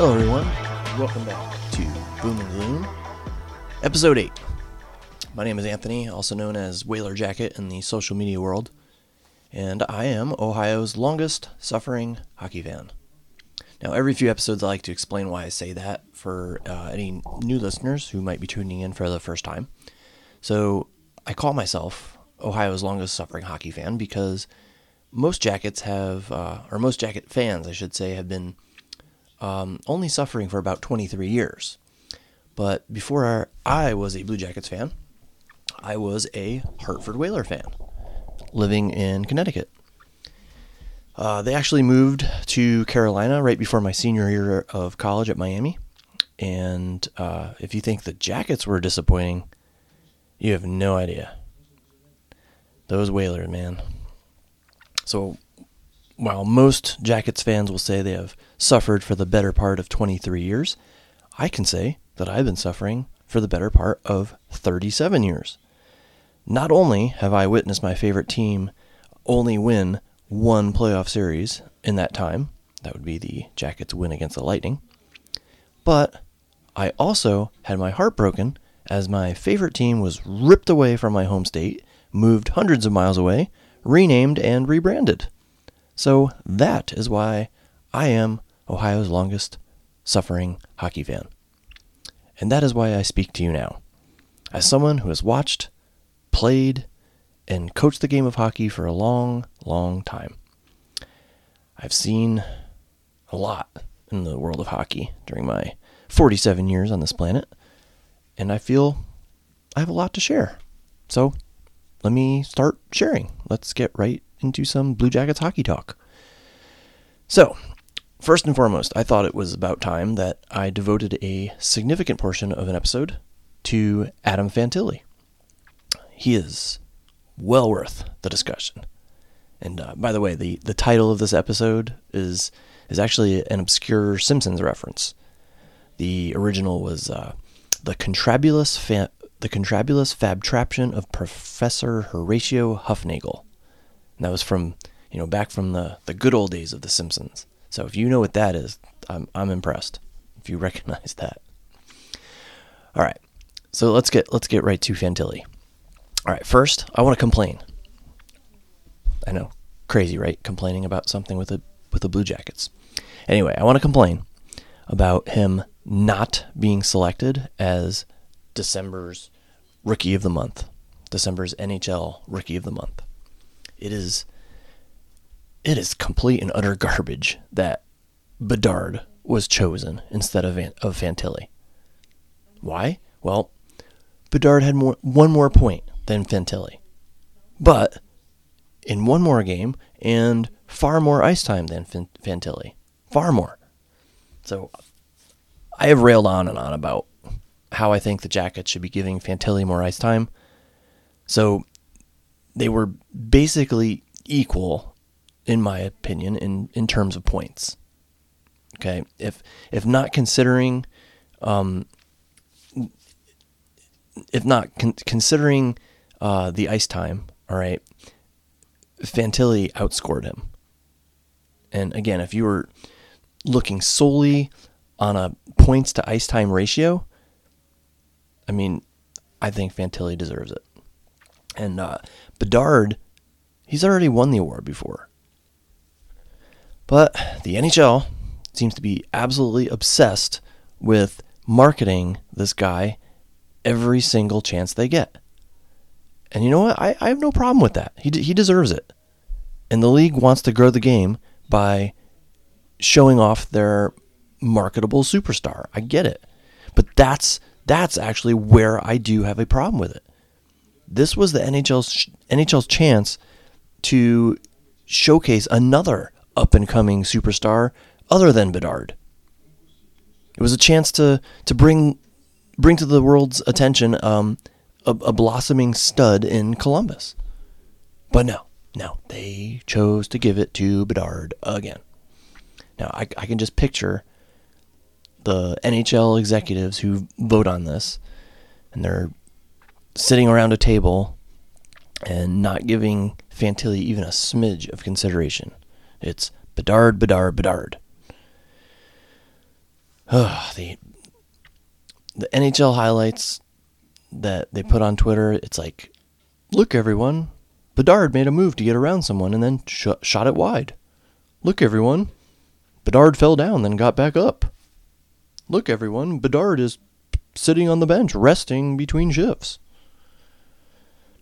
Hello, everyone. Welcome back to Boom and Gloom, Episode 8. My name is Anthony, also known as Whaler Jacket in the social media world, and I am Ohio's longest suffering hockey fan. Now, every few episodes, I like to explain why I say that for uh, any new listeners who might be tuning in for the first time. So, I call myself Ohio's longest suffering hockey fan because most jackets have, uh, or most jacket fans, I should say, have been um, only suffering for about 23 years. But before I was a Blue Jackets fan, I was a Hartford Whaler fan living in Connecticut. Uh, they actually moved to Carolina right before my senior year of college at Miami. And uh, if you think the Jackets were disappointing, you have no idea. Those Whalers, man. So while most Jackets fans will say they have suffered for the better part of 23 years, I can say that I've been suffering for the better part of 37 years. Not only have I witnessed my favorite team only win one playoff series in that time, that would be the Jackets win against the Lightning, but I also had my heart broken as my favorite team was ripped away from my home state, moved hundreds of miles away, renamed, and rebranded. So that is why I am Ohio's longest suffering hockey fan. And that is why I speak to you now. As someone who has watched, played, and coached the game of hockey for a long, long time. I've seen a lot in the world of hockey during my 47 years on this planet, and I feel I have a lot to share. So let me start sharing. Let's get right into some Blue Jackets hockey talk. So, first and foremost, I thought it was about time that I devoted a significant portion of an episode to Adam Fantilli. He is well worth the discussion. And uh, by the way, the, the title of this episode is is actually an obscure Simpsons reference. The original was uh, the contrabulous fa- the contrabulous fabtraption of Professor Horatio Hufnagel. And that was from, you know, back from the, the good old days of The Simpsons. So if you know what that is, I'm, I'm impressed if you recognize that. All right. So let's get let's get right to Fantilli. All right, first, I want to complain. I know, crazy, right? Complaining about something with the with the Blue Jackets. Anyway, I want to complain about him not being selected as December's Rookie of the Month, December's NHL Rookie of the Month. It is it is complete and utter garbage that Bedard was chosen instead of Van, of Fantilli. Why? Well, Bedard had more, one more point than Fantilli, but in one more game and far more ice time than Fantilli, far more. So I have railed on and on about how I think the Jackets should be giving Fantilli more ice time. So they were basically equal, in my opinion, in, in terms of points. Okay, if if not considering, um, if not con- considering uh, the ice time, all right, Fantilli outscored him. And again, if you were looking solely on a points to ice time ratio, I mean, I think Fantilli deserves it. And uh, Bedard, he's already won the award before. But the NHL seems to be absolutely obsessed with marketing this guy every single chance they get. And you know what? I, I have no problem with that. He, he deserves it. And the league wants to grow the game by showing off their marketable superstar. I get it. But that's that's actually where I do have a problem with it. This was the NHL's NHL's chance to showcase another up and coming superstar other than Bedard. It was a chance to to bring bring to the world's attention um, a, a blossoming stud in Columbus. But no, no, they chose to give it to Bedard again. Now I, I can just picture the NHL executives who vote on this, and they're sitting around a table and not giving Fantilli even a smidge of consideration. It's Bedard, Bedard, Bedard. uh, the the NHL highlights that they put on Twitter, it's like, look everyone, Bedard made a move to get around someone and then sh- shot it wide. Look everyone, Bedard fell down then got back up. Look everyone, Bedard is sitting on the bench resting between shifts.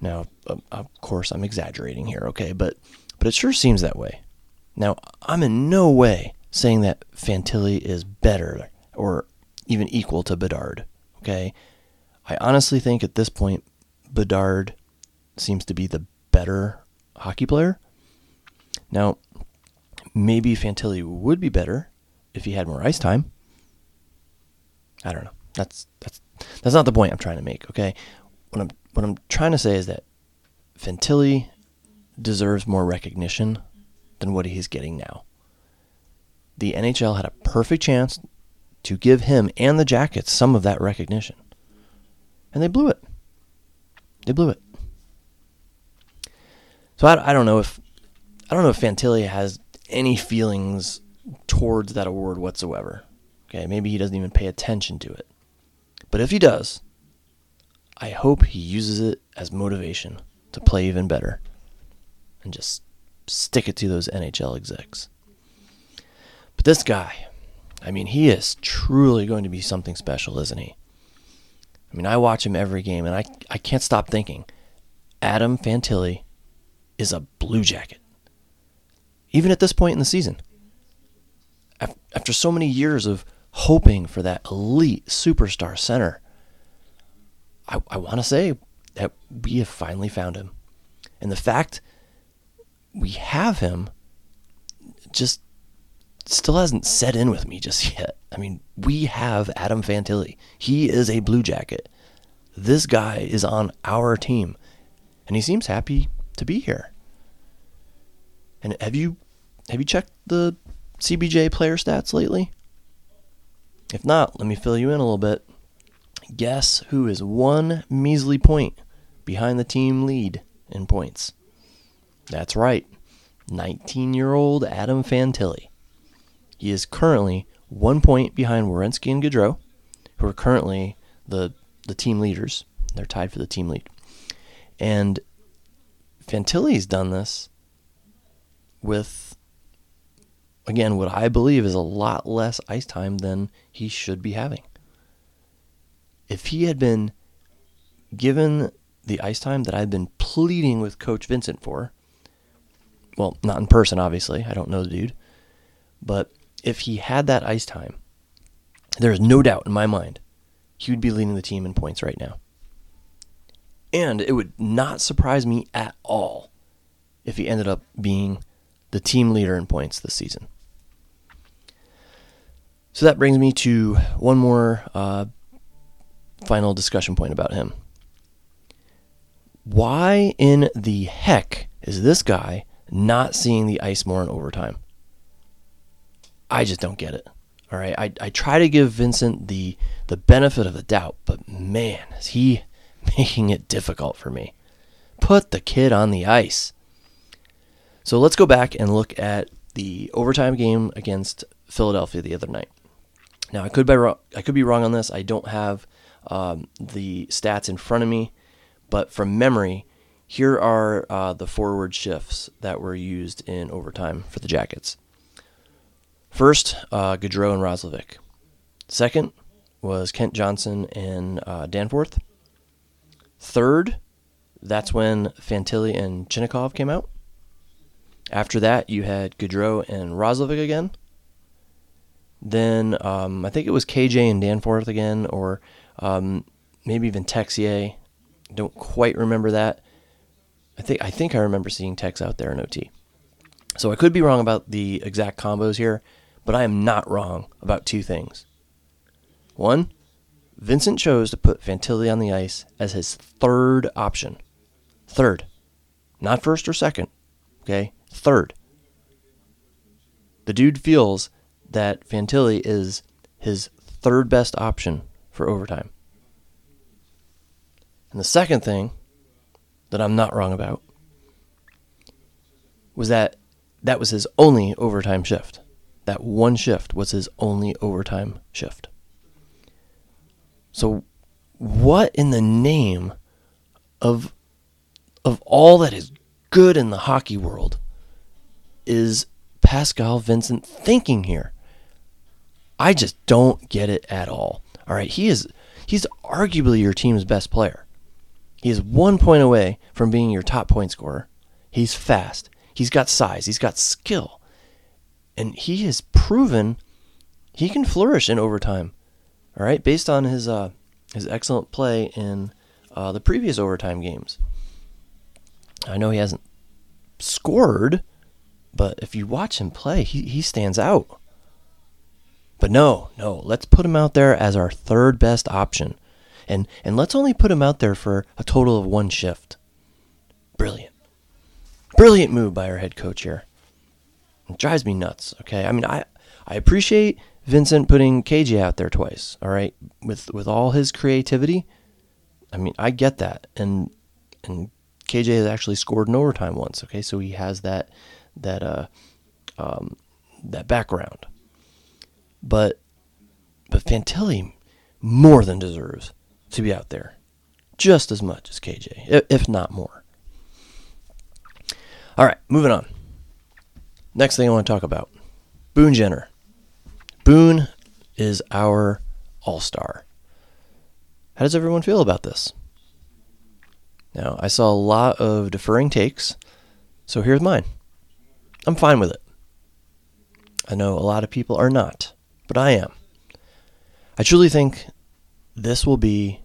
Now, of course, I'm exaggerating here, okay, but but it sure seems that way. Now, I'm in no way saying that Fantilli is better or even equal to Bedard. Okay. I honestly think at this point, Bedard seems to be the better hockey player. Now, maybe Fantilli would be better if he had more ice time. I don't know. That's that's that's not the point I'm trying to make. Okay, what I'm what I'm trying to say is that Fantilli deserves more recognition than what he's getting now. The NHL had a perfect chance to give him and the Jackets some of that recognition. And they blew it. They blew it. So I, I don't know if I don't know if Fantilli has any feelings towards that award whatsoever. Okay, maybe he doesn't even pay attention to it. But if he does, I hope he uses it as motivation to play even better and just stick it to those NHL execs. But this guy, I mean, he is truly going to be something special, isn't he? I mean, I watch him every game, and I, I can't stop thinking Adam Fantilli is a Blue Jacket. Even at this point in the season. After so many years of hoping for that elite superstar center, I, I want to say that we have finally found him. And the fact we have him just still hasn't set in with me just yet. I mean, we have Adam Fantilli. He is a Blue Jacket. This guy is on our team, and he seems happy to be here. And have you have you checked the CBJ player stats lately? If not, let me fill you in a little bit. Guess who is one measly point behind the team lead in points? That's right, 19 year old Adam Fantilli. He is currently one point behind Werenski and Gaudreau, who are currently the, the team leaders. They're tied for the team lead. And Fantilli's done this with, again, what I believe is a lot less ice time than he should be having. If he had been given the ice time that I've been pleading with Coach Vincent for, well, not in person, obviously. I don't know the dude. But if he had that ice time, there is no doubt in my mind he would be leading the team in points right now. And it would not surprise me at all if he ended up being the team leader in points this season. So that brings me to one more uh, final discussion point about him. Why in the heck is this guy not seeing the ice more in overtime. I just don't get it. All right, I, I try to give Vincent the the benefit of the doubt, but man, is he making it difficult for me. Put the kid on the ice. So let's go back and look at the overtime game against Philadelphia the other night. Now I could be wrong, I could be wrong on this. I don't have um, the stats in front of me, but from memory, here are uh, the forward shifts that were used in overtime for the Jackets. First, uh, Gaudreau and Roslovic. Second was Kent Johnson and uh, Danforth. Third, that's when Fantilli and Chinakhov came out. After that, you had Gaudreau and Roslovic again. Then um, I think it was KJ and Danforth again, or um, maybe even Texier. Don't quite remember that. I think I think I remember seeing Tex out there in OT. So I could be wrong about the exact combos here, but I am not wrong about two things. One, Vincent chose to put Fantilli on the ice as his third option. Third. Not first or second. Okay? Third. The dude feels that Fantilli is his third best option for overtime. And the second thing that I'm not wrong about was that that was his only overtime shift. that one shift was his only overtime shift. So, what in the name of of all that is good in the hockey world is Pascal Vincent thinking here? I just don't get it at all. All right, he is he's arguably your team's best player. He is one point away from being your top point scorer. He's fast. He's got size. He's got skill. And he has proven he can flourish in overtime. All right, based on his uh, his excellent play in uh, the previous overtime games. I know he hasn't scored, but if you watch him play, he, he stands out. But no, no, let's put him out there as our third best option. And and let's only put him out there for a total of one shift. Brilliant. Brilliant move by our head coach here. It drives me nuts, okay? I mean, I I appreciate Vincent putting KJ out there twice, all right? With with all his creativity. I mean, I get that. And and KJ has actually scored in overtime once, okay? So he has that that uh um that background. But but Fantilli more than deserves to be out there, just as much as KJ, if not more. All right, moving on. Next thing I want to talk about Boone Jenner. Boone is our all star. How does everyone feel about this? Now, I saw a lot of deferring takes, so here's mine. I'm fine with it. I know a lot of people are not but I am. I truly think this will be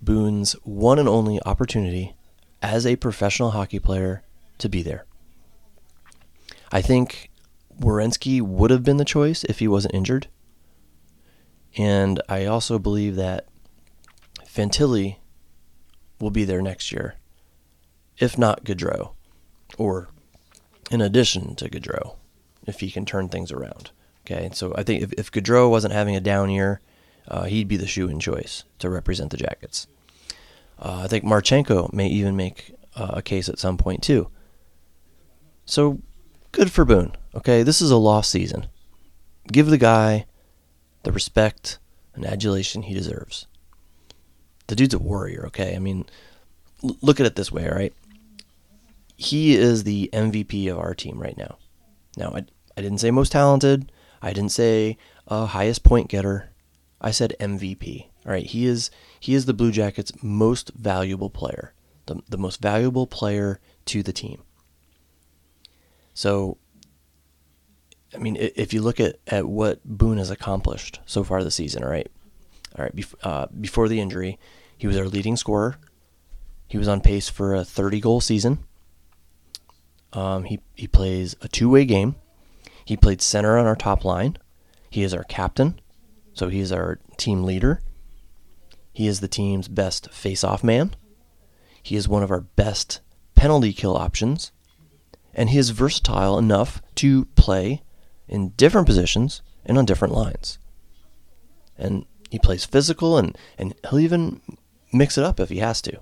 Boone's one and only opportunity as a professional hockey player to be there. I think Werenski would have been the choice if he wasn't injured. And I also believe that Fantilli will be there next year, if not Gaudreau, or in addition to Gaudreau, if he can turn things around. Okay, so I think if, if Gaudreau wasn't having a down year, uh, he'd be the shoe in choice to represent the Jackets. Uh, I think Marchenko may even make uh, a case at some point too. So good for Boone. Okay, this is a lost season. Give the guy the respect and adulation he deserves. The dude's a warrior. Okay, I mean, l- look at it this way. All right, he is the MVP of our team right now. Now, I I didn't say most talented. I didn't say uh, highest point getter. I said MVP. All right, he is he is the Blue Jackets' most valuable player, the the most valuable player to the team. So, I mean, if you look at, at what Boone has accomplished so far this season, all right, all right, bef- uh, before the injury, he was our leading scorer. He was on pace for a 30 goal season. Um, he he plays a two way game. He played center on our top line. He is our captain, so he is our team leader. He is the team's best face-off man. He is one of our best penalty kill options, and he is versatile enough to play in different positions and on different lines. And he plays physical and, and he'll even mix it up if he has to.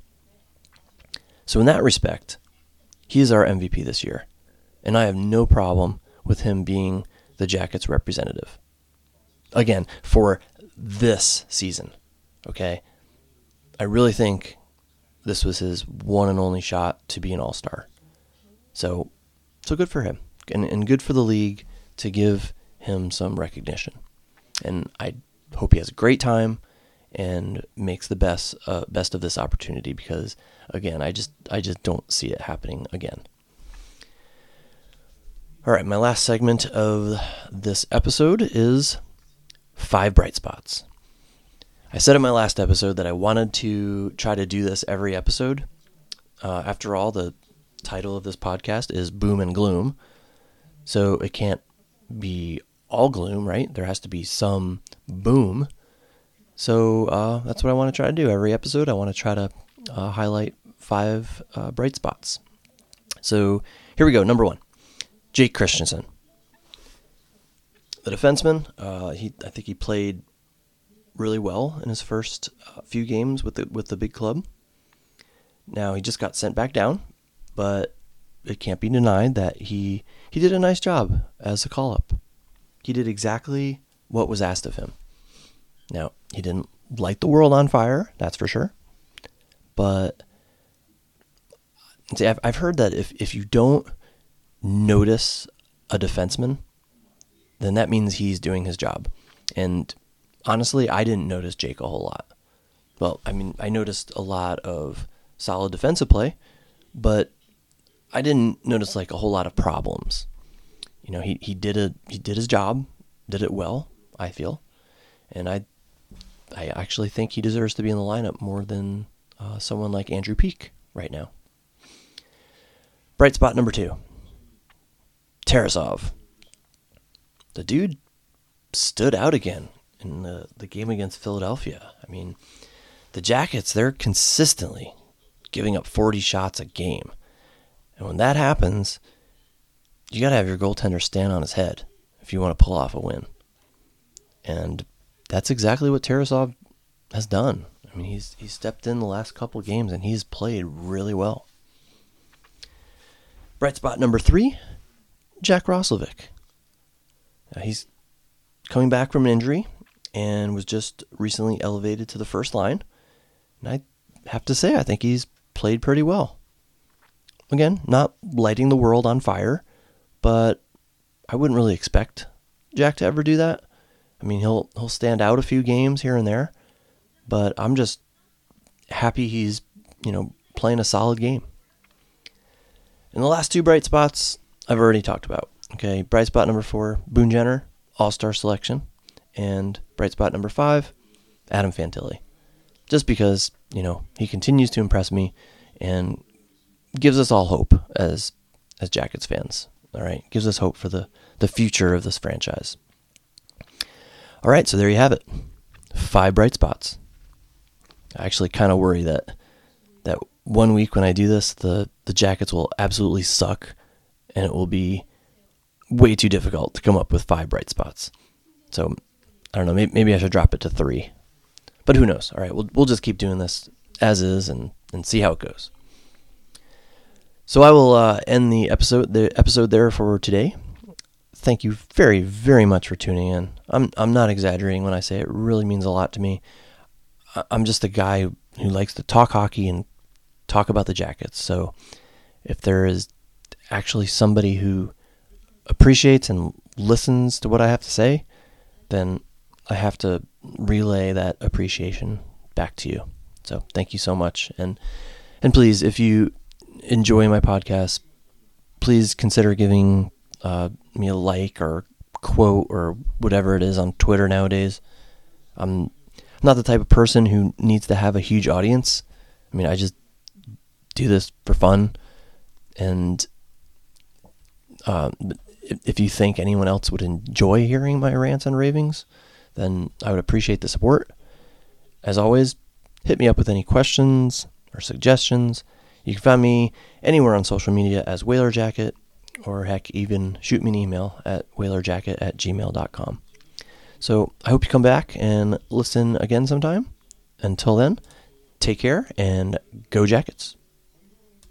So in that respect, he is our MVP this year. And I have no problem with him being the Jackets representative. Again, for this season, okay? I really think this was his one and only shot to be an all star. So, so good for him, and, and good for the league to give him some recognition. And I hope he has a great time and makes the best uh, best of this opportunity because, again, I just I just don't see it happening again. All right, my last segment of this episode is five bright spots. I said in my last episode that I wanted to try to do this every episode. Uh, after all, the title of this podcast is Boom and Gloom. So it can't be all gloom, right? There has to be some boom. So uh, that's what I want to try to do every episode. I want to try to uh, highlight five uh, bright spots. So here we go. Number one Jake Christiansen. The defenseman, uh, he I think he played really well in his first uh, few games with the with the big club. Now he just got sent back down, but it can't be denied that he he did a nice job as a call up. he did exactly what was asked of him. Now, he didn't light the world on fire, that's for sure. But see, I've, I've heard that if, if you don't notice a defenseman, then that means he's doing his job. And honestly, I didn't notice Jake a whole lot. Well, I mean, I noticed a lot of solid defensive play, but I didn't notice like a whole lot of problems. You know, he, he did a he did his job, did it well, I feel, and I I actually think he deserves to be in the lineup more than uh, someone like Andrew Peeke right now. Bright spot number two, Tarasov. The dude stood out again in the, the game against Philadelphia. I mean, the Jackets, they're consistently giving up 40 shots a game. And when that happens, you got to have your goaltender stand on his head if you want to pull off a win. And that's exactly what Tarasov has done. I mean, he's he's stepped in the last couple games and he's played really well. Bright spot number three, Jack Roslovic. Now he's coming back from an injury and was just recently elevated to the first line. And I have to say, I think he's played pretty well. Again, not lighting the world on fire, but I wouldn't really expect Jack to ever do that. I mean, he'll he'll stand out a few games here and there, but I'm just happy he's, you know, playing a solid game. And the last two bright spots I've already talked about. Okay, bright spot number four, Boone Jenner, All Star selection, and bright spot number five, Adam Fantilli. Just because you know he continues to impress me and gives us all hope as as Jackets fans. All right, gives us hope for the the future of this franchise. All right, so there you have it. Five bright spots. I actually kind of worry that that one week when I do this, the the Jackets will absolutely suck, and it will be way too difficult to come up with five bright spots. So I don't know. Maybe, maybe I should drop it to three, but who knows? All right, we'll we'll just keep doing this as is and and see how it goes. So I will uh, end the episode the episode there for today. Thank you very very much for tuning in. I'm I'm not exaggerating when I say it really means a lot to me. I'm just a guy who likes to talk hockey and talk about the Jackets. So if there is actually somebody who appreciates and listens to what I have to say, then I have to relay that appreciation back to you. So thank you so much. And and please, if you enjoy my podcast, please consider giving uh, me a like or quote or whatever it is on Twitter nowadays. I'm not the type of person who needs to have a huge audience. I mean, I just do this for fun. And uh, if you think anyone else would enjoy hearing my rants and ravings, then I would appreciate the support. As always, hit me up with any questions or suggestions. You can find me anywhere on social media as Whaler Jacket, or heck, even shoot me an email at whalerjacket at gmail.com. So I hope you come back and listen again sometime. Until then, take care and go Jackets.